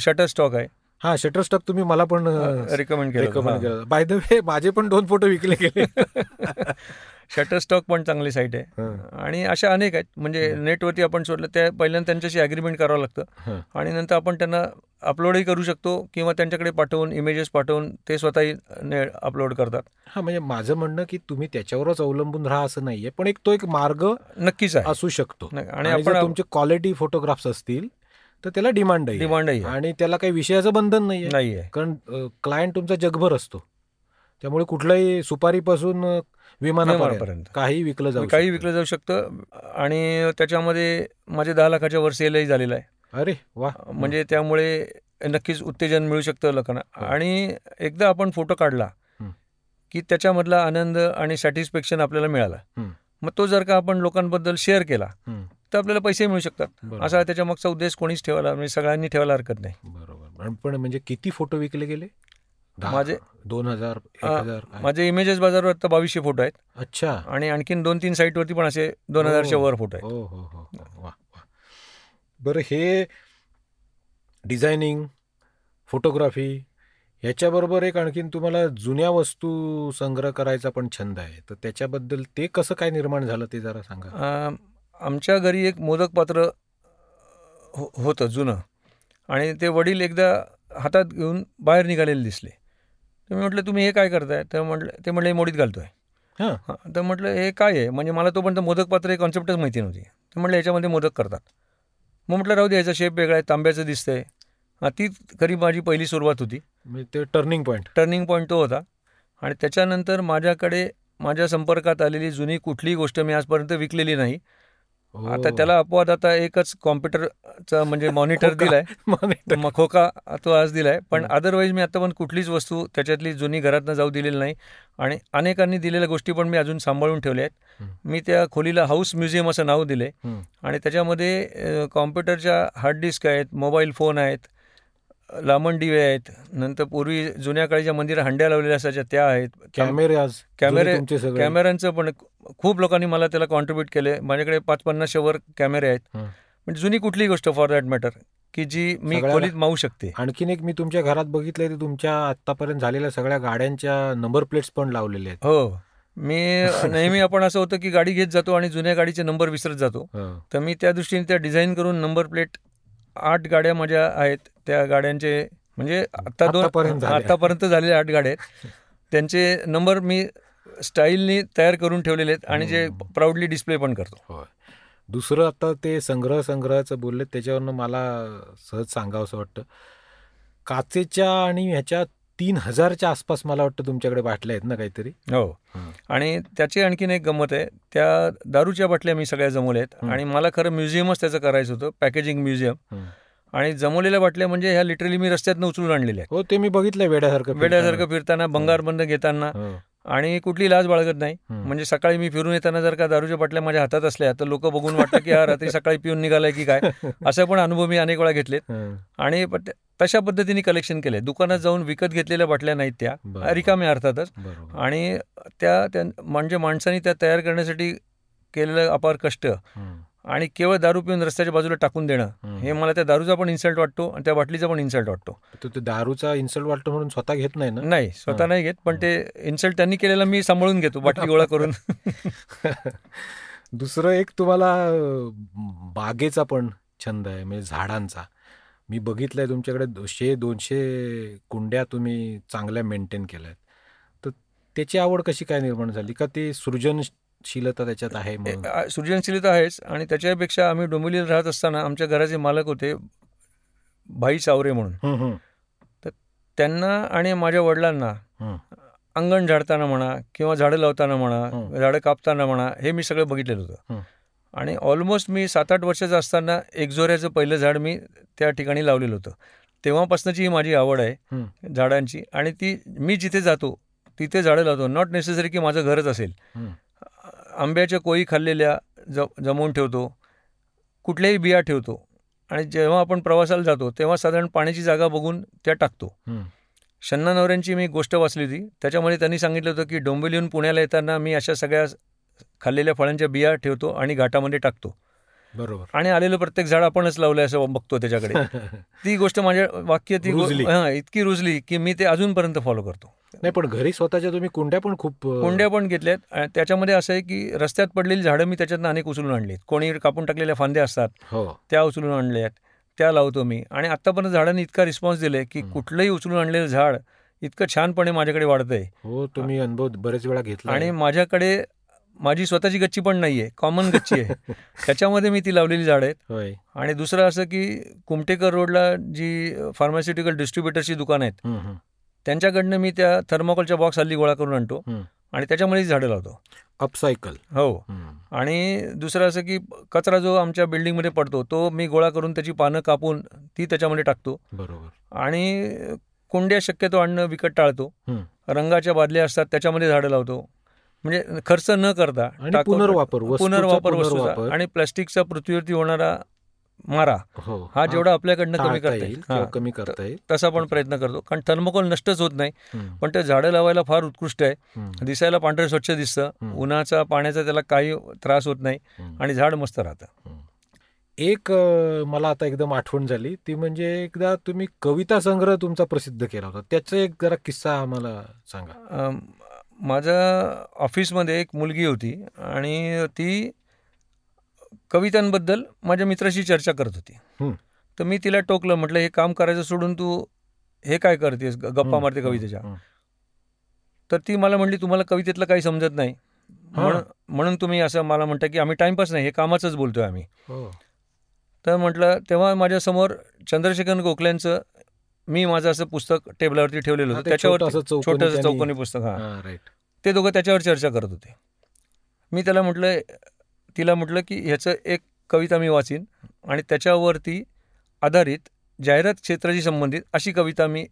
shutter stock आहे. हा शटर स्टॉक तुम्ही मला पण रिकमेंड केलं. बाय द वे माझे पण दोन फोटो विकले गेले. शटर स्टॉक पण चांगली साईट आहे. आणि अशा अनेक आहेत. म्हणजे नेटवरती आपण सोडलं त्या पहिल्यांदा त्यांच्याशी अग्रीमेंट करावं लागतं. आणि नंतर आपण त्यांना अपलोडही करू शकतो किंवा त्यांच्याकडे पाठवून इमेजेस पाठवून ते स्वतःही अपलोड करतात. हा म्हणजे माझं म्हणणं की तुम्ही त्याच्यावरच अवलंबून राहा असं नाहीये. पण एक तो एक मार्ग नक्कीच असू शकतो. आणि आपण तुमचे क्वालिटी फोटोग्राफ्स असतील तर त्याला डिमांड आहे. डिमांड आहे. आणि त्याला काही विषयाचं बंधन नाहीये. नाहीये. कारण क्लायंट तुमचा जगभर असतो. त्यामुळे कुठल्याही सुपारीपासून विमानापर्यंत काही विकलं जाऊ काही विकलं जाऊ शकतं आणि त्याच्यामध्ये माझे दहा लाखाच्या वर सेलही झालेला आहे. अरे वा. म्हणजे त्यामुळे नक्कीच उत्तेजन मिळू शकतं लोकांना. आणि एकदा आपण फोटो काढला की त्याच्यामधला आनंद आणि सॅटिस्फॅक्शन आपल्याला मिळाला. मग तो जर का आपण लोकांबद्दल शेअर केला तर आपल्याला पैसे मिळू शकतात. असा त्याच्या मागचा उद्देश कोणीच ठेवायला म्हणजे सगळ्यांनी ठेवायला हरकत नाही. बरोबर. पण म्हणजे किती फोटो विकले गेले? माझे दोन हजार माझे इमेजेस बाजारवर आता बावीसशे फोटो आहेत. अच्छा. आणि आणखीन दोन तीन साईटवरती पण असे दोन हजारच्या वर फोटो आहेत. हो हो हो. बरं हे डिझायनिंग फोटोग्राफी ह्याच्याबरोबर एक आणखीन तुम्हाला जुन्या वस्तू संग्रह करायचा पण छंद आहे. तर त्याच्याबद्दल ते कसं काय निर्माण झालं ते जरा सांगा. आमच्या घरी एक मोदक पात्र हो होतं जुनं. आणि ते वडील एकदा हातात घेऊन बाहेर निघालेले दिसले. तर मी म्हटलं तुम्ही हे काय करताय? तर म्हटलं ते म्हटलं मोडीत घालतो आहे हां. हां तर म्हटलं हे काय आहे? म्हणजे मला तोपर्यंत मोदक पात्र हे कॉन्सेप्टच माहिती नव्हती. तर म्हटलं याच्यामध्ये मोदक करतात. मग म्हटलं राहू दे याचा शेप वेगळा आहे तांब्याचं दिसतंय. हां ती खरी माझी पहिली सुरुवात होती. म्हणजे ते टर्निंग पॉईंट टर्निंग पॉईंट तो होता. आणि त्याच्यानंतर माझ्याकडे माझ्या संपर्कात आलेली जुनी कुठलीही गोष्ट मी आजपर्यंत विकलेली नाही. हो. आता त्याला अपवाद आता एकच कॉम्प्युटरचा म्हणजे मॉनिटर. दिलाय Monitor. मग खोका तो आज दिलाय पण. अदरवाईज मी आता पण कुठलीच वस्तू त्याच्यातली जुनी घरातनं जाऊ दिलेली नाही आणि अनेकांनी दिलेल्या गोष्टी पण मी अजून सांभाळून ठेवल्या आहेत. मी त्या खोलीला हाऊस म्युझियम असं नाव दिले. आणि त्याच्यामध्ये कॉम्प्युटरच्या हार्ड डिस्क आहेत मोबाईल फोन आहेत दिवे आहेत. नंतर पूर्वी जुन्या काळीच्या मंदिरात हंड्या लावलेल्या असायच्या त्या आहेत. कॅमेरे आज कॅमेरे- कॅमेऱ्यांचं पण खूप लोकांनी मला त्याला कॉन्ट्रीब्यूट केले. माझ्याकडे पाच पन्नासशे वर कॅमेरे आहेत. म्हणजे जुनी कुठलीही गोष्ट फॉर दॅट मॅटर की जी मी खोलीत मावू शकते. आणखीन एक मी तुमच्या घरात बघितलंय ते तुमच्या आतापर्यंत झालेल्या सगळ्या गाड्यांच्या नंबर प्लेट्स पण लावलेले आहेत. हो. मी नेहमी आपण असं होतं की गाडी घेत जातो आणि जुन्या गाडीचे नंबर विसरत जातो. तर मी त्या दृष्टीने त्या डिझाईन करून नंबर प्लेट आठ गाड्या माझ्या आहेत. त्या गाड्यांचे म्हणजे आता दोन आतापर्यंत झालेल्या आठ गाड्या आहेत. त्यांचे नंबर मी स्टाईलनी तयार करून ठेवलेले आहेत आणि जे. प्राऊडली डिस्प्ले पण करतो. दुसरं आता ते संग्रह संग्रहाचं बोलले त्याच्यावरनं मला सहज सांगावं असं वाटतं. काचेच्या आणि ह्याच्या तीन हजारच्या आसपास मला वाटतं तुमच्याकडे बाटल्या आहेत ना काहीतरी. हो. आणि त्याची आणखीन एक गंमत आहे. त्या दारूच्या बाटल्या मी सगळ्या जमवल्या आहेत. आणि मला खरं म्युझियमच त्याचं करायचं होतं पॅकेजिंग म्युझियम. आणि जमवलेल्या बाटल्या म्हणजे ह्या लिटरली मी रस्त्यातनं उचलून आणलेल्या हो ते मी बघितलंय वेड्यासारखं वेड्यासारखं फिरताना. भंगारबंद घेताना. आणि कुठली लाज बाळगत नाही. म्हणजे सकाळी मी फिरून येताना जर का दारूच्या बाटल्या माझ्या हातात असल्या तर लोक बघून वाटतं की हा रात्री सकाळी पिऊन निघालाय की काय असे पण अनुभव मी अनेक वेळा घेतलेत. आणि तशा पद्धतीने कलेक्शन केलंय दुकानात जाऊन विकत घेतलेल्या बाटल्या नाहीत त्या. रिकाम्या अर्थातच आणि त्या म्हणजे माणसाने त्या तयार करण्यासाठी केलेलं अपार कष्ट. आणि केवळ दारू पिऊन रस्त्याच्या बाजूला टाकून देणं. हं. मला त्या दारूचा पण इन्सल्ट वाटतो आणि त्या बाटलीचा पण इन्सल्ट वाटतो. तो ते दारूचा इन्सल्ट वाटतो म्हणून स्वतः घेत नाही ना? नाही स्वतः. नाही घेत पण ते इन्सल्ट त्यांनी केलेला मी सांभाळून घेतो बाटली गोळा करून. दुसरं एक तुम्हाला बागेचा पण छंद आहे म्हणजे झाडांचा. मी बघितलंय तुमच्याकडे दोनशे दोनशे कुंड्या तुम्ही चांगल्या मेंटेन केल्या आहेत तर त्याची आवड कशी काय निर्माण झाली? का ती सृजनशीलता त्याच्यात आहे सृजनशीलता आहेच आणि त्याच्यापेक्षा आम्ही डोंबिवलीला राहत असताना आमच्या घराचे मालक होते भाई सावरे म्हणून हं, त्यांना आणि माझ्या वडिलांना. अंगण झाडताना म्हणा किंवा झाडं लावताना म्हणा. झाडं कापताना म्हणा हे मी सगळं बघितलेलं होतं. आणि ऑलमोस्ट मी सात आठ वर्षाचं असताना एकजोऱ्याचं पहिलं झाड मी त्या ठिकाणी लावलेलं होतं तेव्हापासूनची ही माझी आवड आहे. झाडांची आणि ती मी जिथे जातो तिथे झाडं लावतो नॉट नेसेसरी की माझं घरच असेल. आंब्याच्या कोळी खाल्लेल्या ज जमवून ठेवतो कुठल्याही बिया ठेवतो आणि जेव्हा आपण प्रवासाला जातो तेव्हा साधारण पाण्याची जागा बघून त्या टाकतो. शन्ना नवऱ्यांची मी गोष्ट वाचली होती. त्याच्यामध्ये त्यांनी सांगितलं होतं की डोंबिवलीहून पुण्याला येताना मी अशा सगळ्या खाल्लेल्या फळांच्या बिया ठेवतो आणि घाटामध्ये टाकतो. बरोबर. आणि आलेलं प्रत्येक झाड आपणच लावलंय असं बघतो त्याच्याकडे. ती गोष्ट माझ्या वाक्य ती रुजली. हां, इतकी रुजली की मी ते अजूनपर्यंत फॉलो करतो. नाही पण घरी स्वतःच्या तुम्ही कुंड्या पण खूप कोंड्या पण घेतल्यात. आणि त्याच्यामध्ये असं आहे की रस्त्यात पडलेली झाडं मी त्याच्यातनं अनेक उचलून आणलीत. कोणी कापून टाकलेल्या फांद्या असतात हो. त्या उचलून आणल्या आहेत त्या लावतो मी. आणि आत्तापर्यंत झाडांनी इतका रिस्पॉन्स दिलाय की. कुठलंही उचलून आणलेलं झाड इतकं छानपणे माझ्याकडे वाढतंय. हो तुम्ही अनुभव बरेच वेळा घेतला आणि माझ्याकडे माझी स्वतःची गच्ची पण नाहीये कॉमन गच्ची आहे. त्याच्यामध्ये मी ती लावलेली झाडं आहेत. आणि दुसरं असं की कुमटेकर रोडला जी फार्मास्युटिकल डिस्ट्रीब्युटरची दुकान आहेत. त्यांच्याकडनं मी त्या थर्माकोलच्या बॉक्स हल्ली गोळा करून आणतो. आणि त्याच्यामध्ये झाडं लावतो. अपसायकल हो. आणि दुसरं असं की कचरा जो आमच्या बिल्डिंगमध्ये पडतो तो मी गोळा करून त्याची पानं कापून ती त्याच्यामध्ये टाकतो. बरोबर. आणि कुंड्या शक्यतो आणणं विकत टाळतो. रंगाच्या बादल्या असतात त्याच्यामध्ये झाडं लावतो. म्हणजे खर्च न करता पुनर्वापर, पुनर्वापर वस्तूचा. आणि प्लास्टिकचा पृथ्वीवरती होणारा मारा हो. हा जेवढा आपल्याकडनं कमी करता येईल. कमी करता येईल. तसा पण प्रयत्न करतो. कारण थर्मोकोल नष्टच होत नाही. पण ते झाडं लावायला फार उत्कृष्ट आहे. दिसायला पांढरं स्वच्छ दिसतं. उन्हाचा पाण्याचा त्याला काही त्रास होत नाही. आणि झाड मस्त राहतं. एक मला आता एकदम आठवण झाली. ती म्हणजे एकदा तुम्ही कविता संग्रह तुमचा प्रसिद्ध केला होता. त्याचा एक जरा किस्सा आम्हाला सांगा. माझ्या ऑफिसमध्ये एक मुलगी होती आणि ती कवितांबद्दल माझ्या मित्राशी चर्चा करत होती. तर मी तिला टोकलं म्हटलं हे काम करायचं सोडून तू हे काय करतेस? गप्पा मारते कवितेच्या. तर ती मला म्हणली तुम्हाला कवितेतलं काही समजत नाही. म्हणून म्हणून तुम्ही असं मला म्हणता की आम्ही टाइमपास नाही हे कामाचंच बोलतोय आम्ही. हो. तर म्हटलं तेव्हा माझ्यासमोर चंद्रशेखर गोखल्यांचं मी माझं असं पुस्तक टेबलावरती ठेवलेलं होतं. त्याच्यावर छोटंसं चौकोनी पुस्तक हा. राईट ते दोघं त्याच्यावर चर्चा करत होते. मी त्याला म्हटलं तिला म्हटलं की ह्याचं एक कविता मी वाचीन आणि त्याच्यावरती आधारित जाहिरात क्षेत्राशी संबंधित अशी कविता मी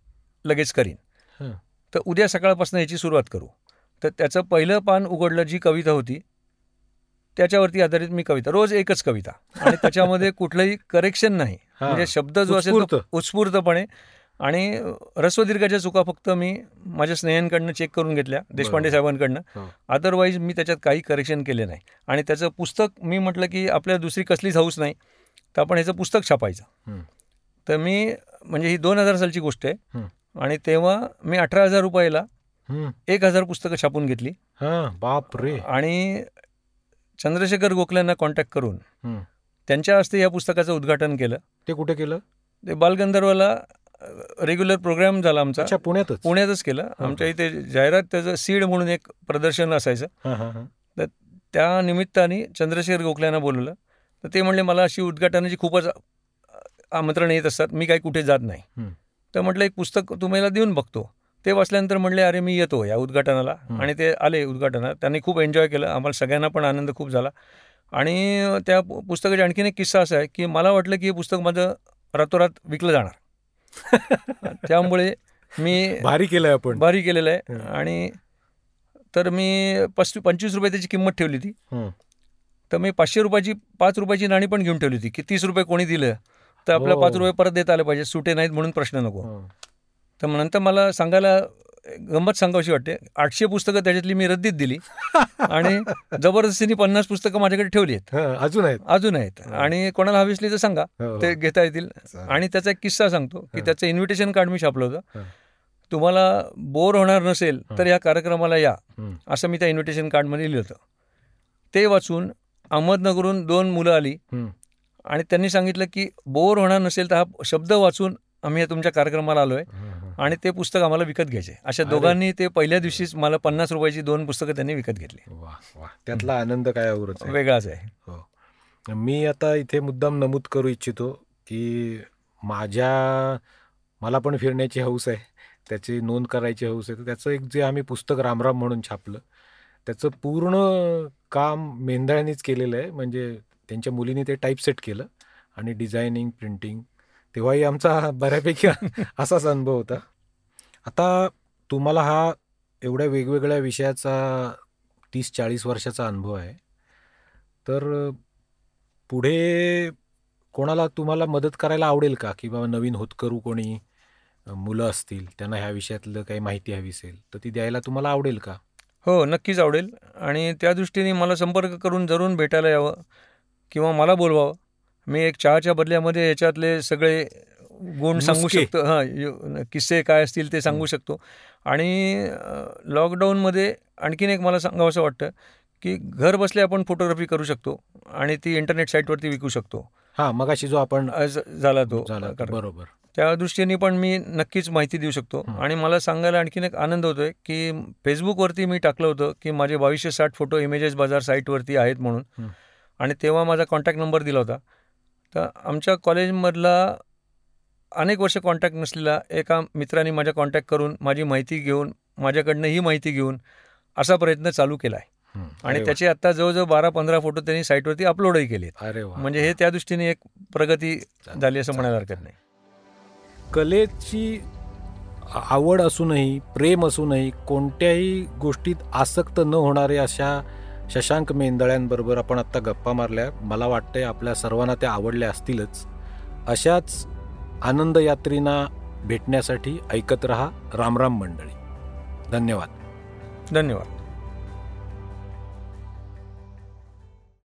लगेच करीन. हं. तर उद्या सकाळपासून याची सुरुवात करू. तर त्याचं पहिलं पान उघडलं जी कविता होती त्याच्यावरती आधारित मी कविता रोज एकच कविता. आणि त्याच्यामध्ये कुठलंही करेक्शन नाही. म्हणजे शब्द जो असेल. उत्स्फूर्तपणे आणि रस्वदीर्घाच्या चुका फक्त मी माझ्या स्नेहांकडनं चेक करून घेतल्या देशपांडे. साहेबांकडनं. अदरवाईज मी त्याच्यात काही करेक्शन केले नाही आणि त्याचं पुस्तक मी म्हटलं की आपल्या दुसरी कसलीच हाऊस नाही तर आपण ह्याचं पुस्तक छापायचं. तर मी म्हणजे ही दोन हजार सालची गोष्ट आहे. आणि तेव्हा मी अठरा हजार रुपयाला. एक हजार पुस्तकं छापून घेतली बाप रे आणि चंद्रशेखर गोखल्यांना कॉन्टॅक्ट करून. त्यांच्या हस्ते या पुस्तकाचं उद्घाटन केलं ते कुठे केलं ते बालगंधर्वला रेग्युलर प्रोग्राम झाला आमचा. अच्छा पुण्यातच? पुण्यातच केलं. आमच्या इथे जाहिरात त्याचं सीड म्हणून एक प्रदर्शन असायचं. हा हा हा. त्या निमित्ताने चंद्रशेखर गोखल्यांना बोलवलं. तर ते म्हणले मला अशी उद्घाटनाची खूपच आमंत्रण येत असतात. मी काही कुठे जात नाही. तर म्हटलं एक पुस्तक तुम्हाला देऊन बघतो. ते वाचल्यानंतर म्हणले अरे मी येतो या उद्घाटनाला. आणि ते आले उद्घाटनात त्यांनी खूप एन्जॉय केलं. आम्हाला सगळ्यांना पण आनंद खूप झाला. आणि त्या पुस्तकाचा आणखीन एक किस्सा असा आहे की मला वाटलं की हे पुस्तक माझं रातोरात विकलं जाणार. त्यामुळे मी भारी केलंय आपण भारी केलेलं आहे. आणि तर मी पस्ती पंचवीस रुपये त्याची किंमत ठेवली होती. तर मी पाचशे रुपयाची पाच रुपयाची नाणी पण घेऊन ठेवली होती की तीस रुपये कोणी दिलं तर आपल्याला हो. पाच रुपये परत देता आले पाहिजे सुटे नाहीत म्हणून प्रश्न नको. तर नंतर मला सांगायला गंमत सांगावीशी वाटते आठशे पुस्तकं त्याच्यातली मी रद्दीत दिली आणि जबरदस्तीने पन्नास पुस्तकं माझ्याकडे ठेवली आहेत अजून आहेत अजून आहेत आणि कोणाला हवी असली तर सांगा हो, हो. ते घेता येतील. आणि त्याचा एक किस्सा सांगतो की. त्याचं इन्व्हिटेशन कार्ड मी छापलं होतं. तुम्हाला बोर होणार नसेल तर या कार्यक्रमाला या. असं मी त्या इन्व्हिटेशन कार्डमध्ये लिहिलं होतं ते वाचून अहमदनगरहून दोन मुलं आली. आणि त्यांनी सांगितलं की बोर होणार नसेल तर हा शब्द वाचून आम्ही या तुमच्या कार्यक्रमाला आलो आहे. आणि ते पुस्तक आम्हाला विकत घ्यायचे. अशा. दोघांनी ते पहिल्या दिवशीच मला पन्नास रुपयाची दोन पुस्तकं त्यांनी विकत घेतली. वा वा. त्यातला आनंद काय वेगळाच आहे. हो. मी आता इथे मुद्दाम नमूद करू इच्छितो की माझ्या मला पण फिरण्याची हौस आहे. त्याची नोंद करायची हौस आहे. तर त्याचं एक जे आम्ही पुस्तक रामराम म्हणून छापलं त्याचं पूर्ण काम मेंढळ्यांनीच केलेलं आहे. म्हणजे त्यांच्या मुलीने ते टाईपसेट केलं आणि डिझायनिंग प्रिंटिंग तेव्हाही आमचा बऱ्यापैकी असाच अनुभव होता. आता तुम्हाला हा एवढ्या वेगवेगळ्या विषयाचा तीस चाळीस वर्षाचा अनुभव आहे. तर पुढे कोणाला तुम्हाला मदत करायला आवडेल का? की बाबा नवीन होतकरू कोणी मुलं असतील त्यांना ह्या विषयातलं काही माहिती हवी असेल तर ती द्यायला तुम्हाला आवडेल का? हो नक्कीच आवडेल. आणि त्या दृष्टीने मला संपर्क करून जरूर भेटायला यावं किंवा मला बोलवावं. मी एक चहाच्या बदल्यामध्ये याच्यातले सगळे गुण सांगू. शकतो. हां किस्से काय असतील ते सांगू शकतो. आणि लॉकडाऊनमध्ये आणखीन एक मला सांगावं असं वाटतं की घर बसले आपण फोटोग्राफी करू शकतो आणि ती इंटरनेट साईटवरती विकू शकतो. हा मगाशी जो आपण आज झाला तो. बरोबर. त्या दृष्टीने पण मी नक्कीच माहिती देऊ शकतो. आणि मला सांगायला आणखीन एक आनंद होतोय की फेसबुकवरती मी टाकलं होतं की माझे बावीसशे साठ फोटो इमेजेस बाजार साईटवरती आहेत म्हणून. आणि तेव्हा माझा कॉन्टॅक्ट नंबर दिला होता. तर आमच्या कॉलेजमधला अनेक वर्ष कॉन्टॅक्ट नसलेला एका मित्राने माझ्या कॉन्टॅक्ट करून माझी माहिती घेऊन माझ्याकडनं ही माहिती घेऊन असा प्रयत्न चालू केला आहे. आणि. त्याचे आता जवळजवळ बारा पंधरा फोटो त्यांनी साईटवरती अपलोडही केले म्हणजे हे त्या दृष्टीने एक प्रगती झाली असं म्हणायला हरकत नाही. कलेची आवड असूनही प्रेम असूनही कोणत्याही गोष्टीत आसक्त न होणारे अशा शशांक मेंदळ्यांबरोबर आपण आत्ता गप्पा मारल्या. मला वाटतंय आपल्या सर्वांना त्या आवडल्या असतीलच. अशाच आनंदयात्रींना भेटण्यासाठी ऐकत रहा रामराम मंडळी. धन्यवाद. धन्यवाद.